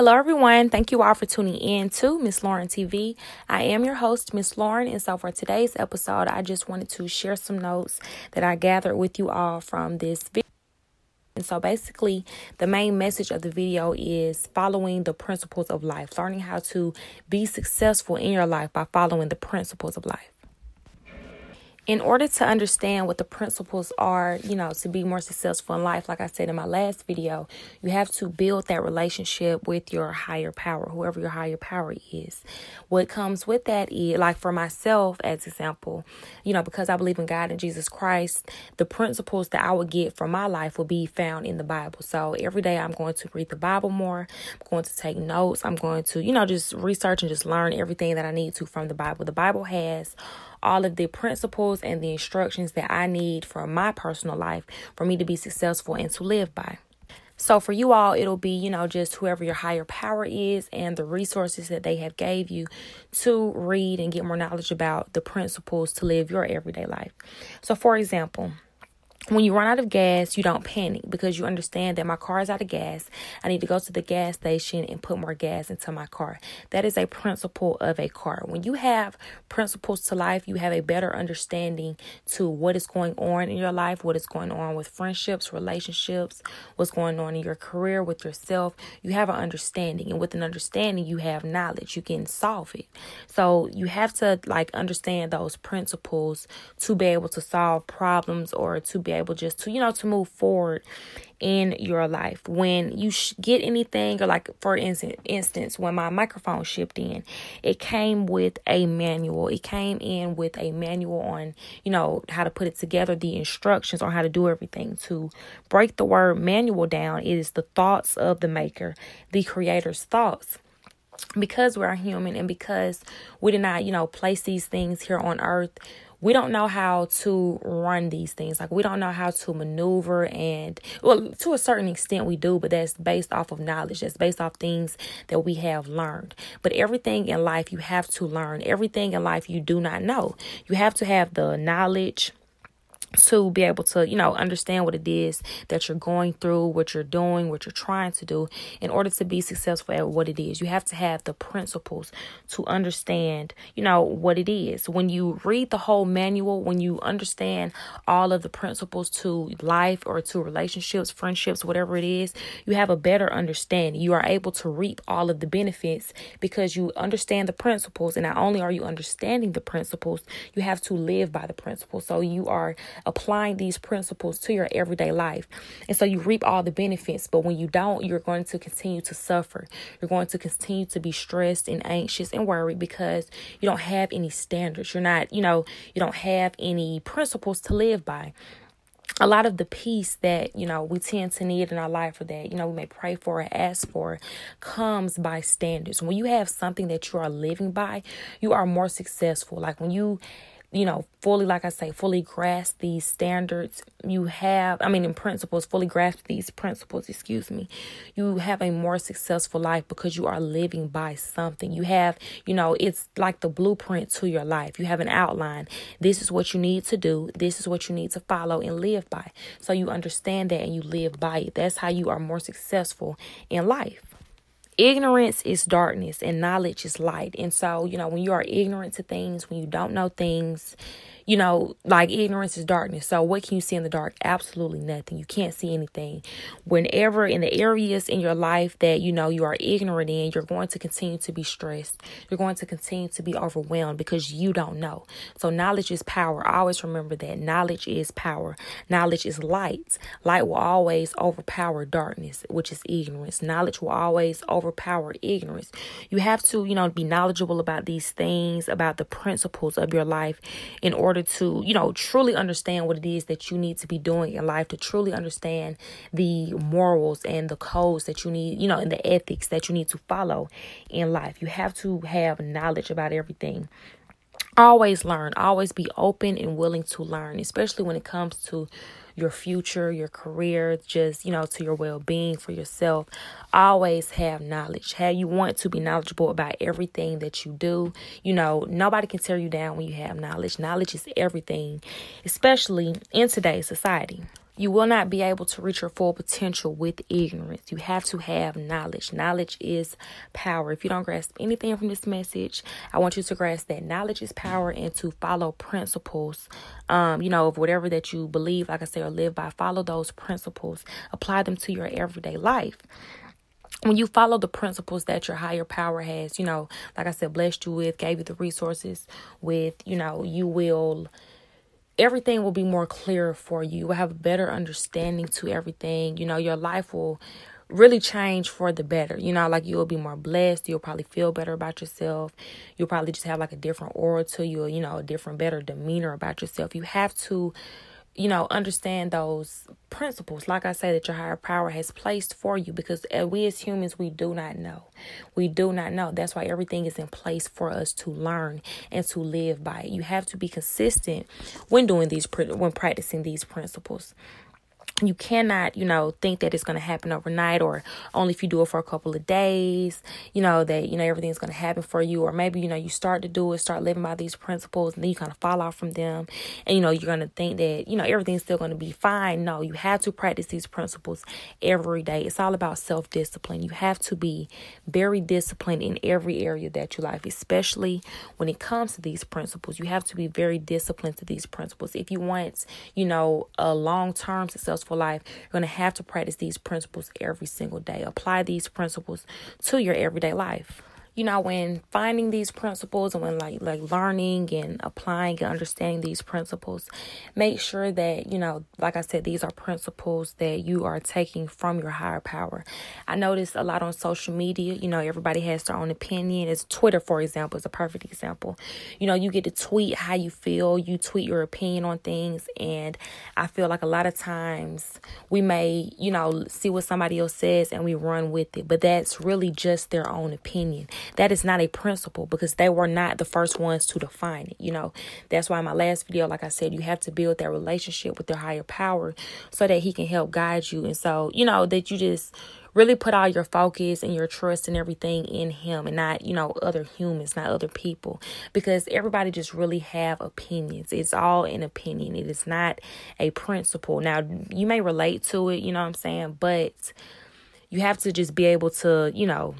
Hello, everyone. Thank you all for tuning in to Miss Lauren TV. I am your host, Miss Lauren, and so for today's episode, I just wanted to share some notes that I gathered with you all from this video. And so basically, the main message of the video is following the principles of life, learning how to be successful in your life by following the principles of life in order to understand what the principles are, you know, to be more successful in life, like I said in my last video, you have to build that relationship with your higher power, whoever your higher power is. What comes with that is, like for myself, as example, you know, because I believe in God and Jesus Christ, the principles that I would get from my life will be found in the Bible. So every day I'm going to read the Bible more. I'm going to take notes. I'm going to, you know, just research and just learn everything that I need to from the Bible. The Bible has all of the principles and the instructions that I need for my personal life for me to be successful and to live by. So for you all, it'll be, you know, just whoever your higher power is and the resources that they have gave you to read and get more knowledge about the principles to live your everyday life. So for example, when you run out of gas, you don't panic because you understand that my car is out of gas. I need to go to the gas station and put more gas into my car. That is a principle of a car. When you have principles to life, you have a better understanding to what is going on in your life, what is going on with friendships, relationships, what's going on in your career with yourself. You have an understanding, and with an understanding, you have knowledge. You can solve it. So you have to like understand those principles to be able to solve problems or to be able just to, you know, to move forward in your life. When you sh- get anything, or like for instance, instance, when my microphone shipped in, it came with a manual. It came in with a manual on, you know, how to put it together, the instructions on how to do everything. To break the word manual down, it is the thoughts of the maker, the creator's thoughts because we're human and because we did not, you know, place these things here on earth, we don't know how to run these things. Like we don't know how to maneuver and well to a certain extent we do, but that's based off of knowledge. That's based off things that we have learned. But everything in life you have to learn. Everything in life you do not know. You have to have the knowledge to be able to, you know, understand what it is that you're going through, what you're doing, what you're trying to do in order to be successful at what it is. You have to have the principles to understand, you know, what it is. When you read the whole manual, when you understand all of the principles to life or to relationships, friendships, whatever it is, you have a better understanding. You are able to reap all of the benefits because you understand the principles. And not only are you understanding the principles, you have to live by the principles. So you are applying these principles to your everyday life. And so you reap all the benefits, but when you don't, you're going to continue to suffer. You're going to continue to be stressed and anxious and worried because you don't have any standards. You're not, you know, you don't have any principles to live by a lot of the peace that you know we tend to need in our life or that you know we may pray for or ask for comes by standards when you have something that you are living by you are more successful like when you you know, fully, like I say, fully grasp these standards, you have, I mean, in principles, fully grasp these principles, excuse me, you have a more successful life because you are living by something. You have, you know, it's like the blueprint to your life. You have an outline. This is what you need to do, this is what you need to follow and live by. So you understand that and you live by it. That's how you are more successful in life ignorance is darkness and knowledge is light. And so, you know, when you are ignorant to things, when you don't know things, you know, like ignorance is darkness. So what can you see in the dark? Absolutely nothing. You can't see anything. Whenever in the areas in your life that you know you are ignorant in, you're going to continue to be stressed. You're going to continue to be overwhelmed because you don't know. So knowledge is power. Always remember that knowledge is power. Knowledge is light. Light will always overpower darkness, which is ignorance. Knowledge will always overpower ignorance. You have to, you know, be knowledgeable about these things, about the principles of your life in order order to, you know, truly understand what it is that you need to be doing in life, to truly understand the morals and the codes that you need, you know, and the ethics that you need to follow in life. You have to have knowledge about everything always learn always be open and willing to learn especially when it comes to your future, your career, just, you know, to your well being for yourself. Always have knowledge. How you want to be knowledgeable about everything that you do. You know, nobody can tear you down when you have knowledge. Knowledge is everything, especially in today's society You will not be able to reach your full potential with ignorance. You have to have knowledge. Knowledge is power. If you don't grasp anything from this message, I want you to grasp that knowledge is power and to follow principles, um, you know, of whatever that you believe, like I say, or live by. Follow those principles, apply them to your everyday life when you follow the principles that your higher power has, you know, like I said, blessed you with, gave you the resources with, you know, you will everything will be more clear for you. You will have a better understanding to everything. You know, your life will really change for the better. You know, like you'll be more blessed. You'll probably feel better about yourself. You'll probably just have like a different aura to you, you know, a different, better demeanor about yourself. You have to you know, understand those principles, like I say, that your higher power has placed for you because uh, we as humans, we do not know. We do not know. That's why everything is in place for us to learn and to live by. You have to be consistent when doing these, when practicing these principles you cannot, you know, think that it's going to happen overnight or only if you do it for a couple of days, you know, that, you know, everything's going to happen for you. Or maybe, you know, you start to do it, start living by these principles, and then you kind of fall off from them. And, you know, you're going to think that, you know, everything's still going to be fine. No, you have to practice these principles every day. It's all about self discipline. You have to be very disciplined in every area that you life, especially when it comes to these principles. You have to be very disciplined to these principles. If you want, you know, a long term successful successful life, you're going to have to practice these principles every single day. Apply these principles to your everyday life you know when finding these principles and when like like learning and applying and understanding these principles make sure that you know like i said these are principles that you are taking from your higher power. I notice a lot on social media you know everybody has their own opinion. It's twitter for example is a perfect example. You know you get to tweet how you feel you tweet your opinion on things and i feel like a lot of times we may you know see what somebody else says and we run with it but that's really just their own opinion that is not a principle because they were not the first ones to define it. You know, that's why in my last video, like I said, you have to build that relationship with your higher power so that he can help guide you. And so, you know, that you just really put all your focus and your trust and everything in him and not you know other humans not other people because everybody just really have opinions it's all an opinion it is not a principle now you may relate to it you know what i'm saying but you have to just be able to you know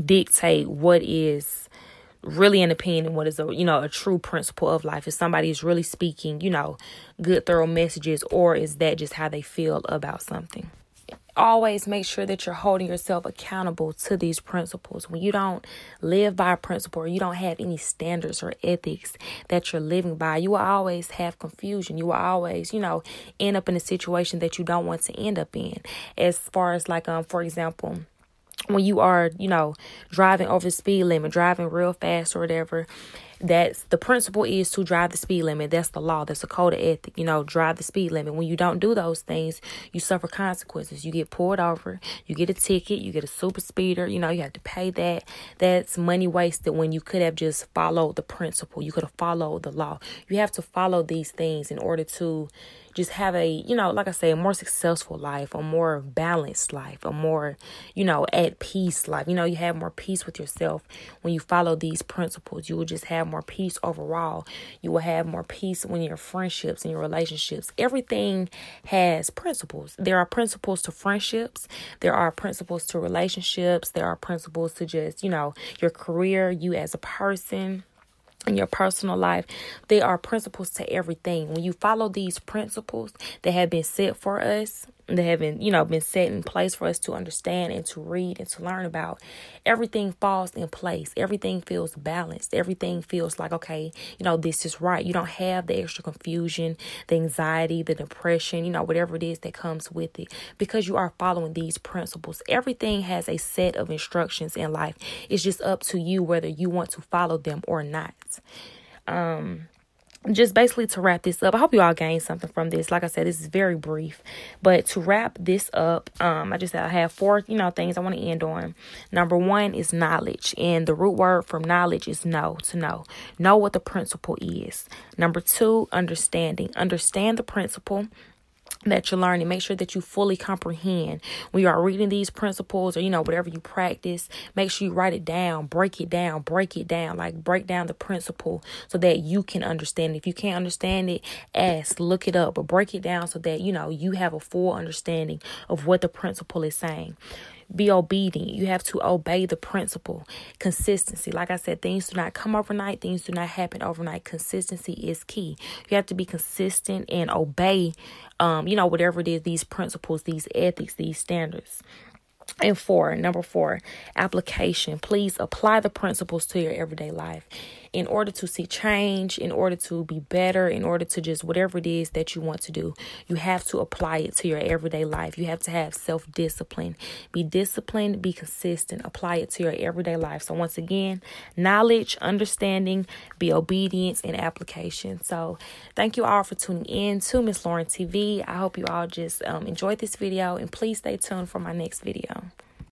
dictate what is really an opinion and what is a you know a true principle of life. If somebody is really speaking you know good thorough messages or is that just how they feel about something? Always make sure that you're holding yourself accountable to these principles. When you don't live by a principle or you don't have any standards or ethics that you're living by you will always have confusion. You will always you know end up in a situation that you don't want to end up in. As far as like um for example when you are, you know, driving over the speed limit, driving real fast or whatever, that's the principle is to drive the speed limit. That's the law. That's a code of ethic. You know, drive the speed limit. When you don't do those things, you suffer consequences. You get pulled over, you get a ticket, you get a super speeder. You know, you have to pay that. That's money wasted when you could have just followed the principle. You could have followed the law. You have to follow these things in order to just have a, you know, like I say, a more successful life, a more balanced life, a more, you know, at peace life. You know, you have more peace with yourself when you follow these principles. You will just have more peace overall. You will have more peace when your friendships and your relationships. Everything has principles. There are principles to friendships, there are principles to relationships, there are principles to just, you know, your career, you as a person in your personal life. They are principles to everything. When you follow these principles that have been set for us, that have been, you know, been set in place for us to understand and to read and to learn about, everything falls in place. Everything feels balanced. Everything feels like, okay, you know, this is right. You don't have the extra confusion, the anxiety, the depression, you know, whatever it is that comes with it because you are following these principles. Everything has a set of instructions in life. It's just up to you whether you want to follow them or not. Um, just basically to wrap this up, I hope you all gained something from this. Like I said, this is very brief, but to wrap this up, um, I just I have four, you know, things I want to end on. Number one is knowledge, and the root word from knowledge is know, to know, know what the principle is. Number two, understanding, understand the principle that you're learning. Make sure that you fully comprehend. When you are reading these principles or you know whatever you practice make sure you write it down break it down break it down like break down the principle so that you can understand if you can't understand it ask look it up but break it down so that you know you have a full understanding of what the principle is saying be obedient. You have to obey the principle. Consistency. Like I said, things do not come overnight, things do not happen overnight. Consistency is key. You have to be consistent and obey um, you know, whatever it is, these principles, these ethics, these standards. And four, number four, application. Please apply the principles to your everyday life in order to see change, in order to be better, in order to just whatever it is that you want to do, you have to apply it to your everyday life. You have to have self discipline. Be disciplined, be consistent, apply it to your everyday life. So, once again, knowledge, understanding, be obedience, and application. So, thank you all for tuning in to Miss Lauren TV. I hope you all just um, enjoyed this video and please stay tuned for my next video.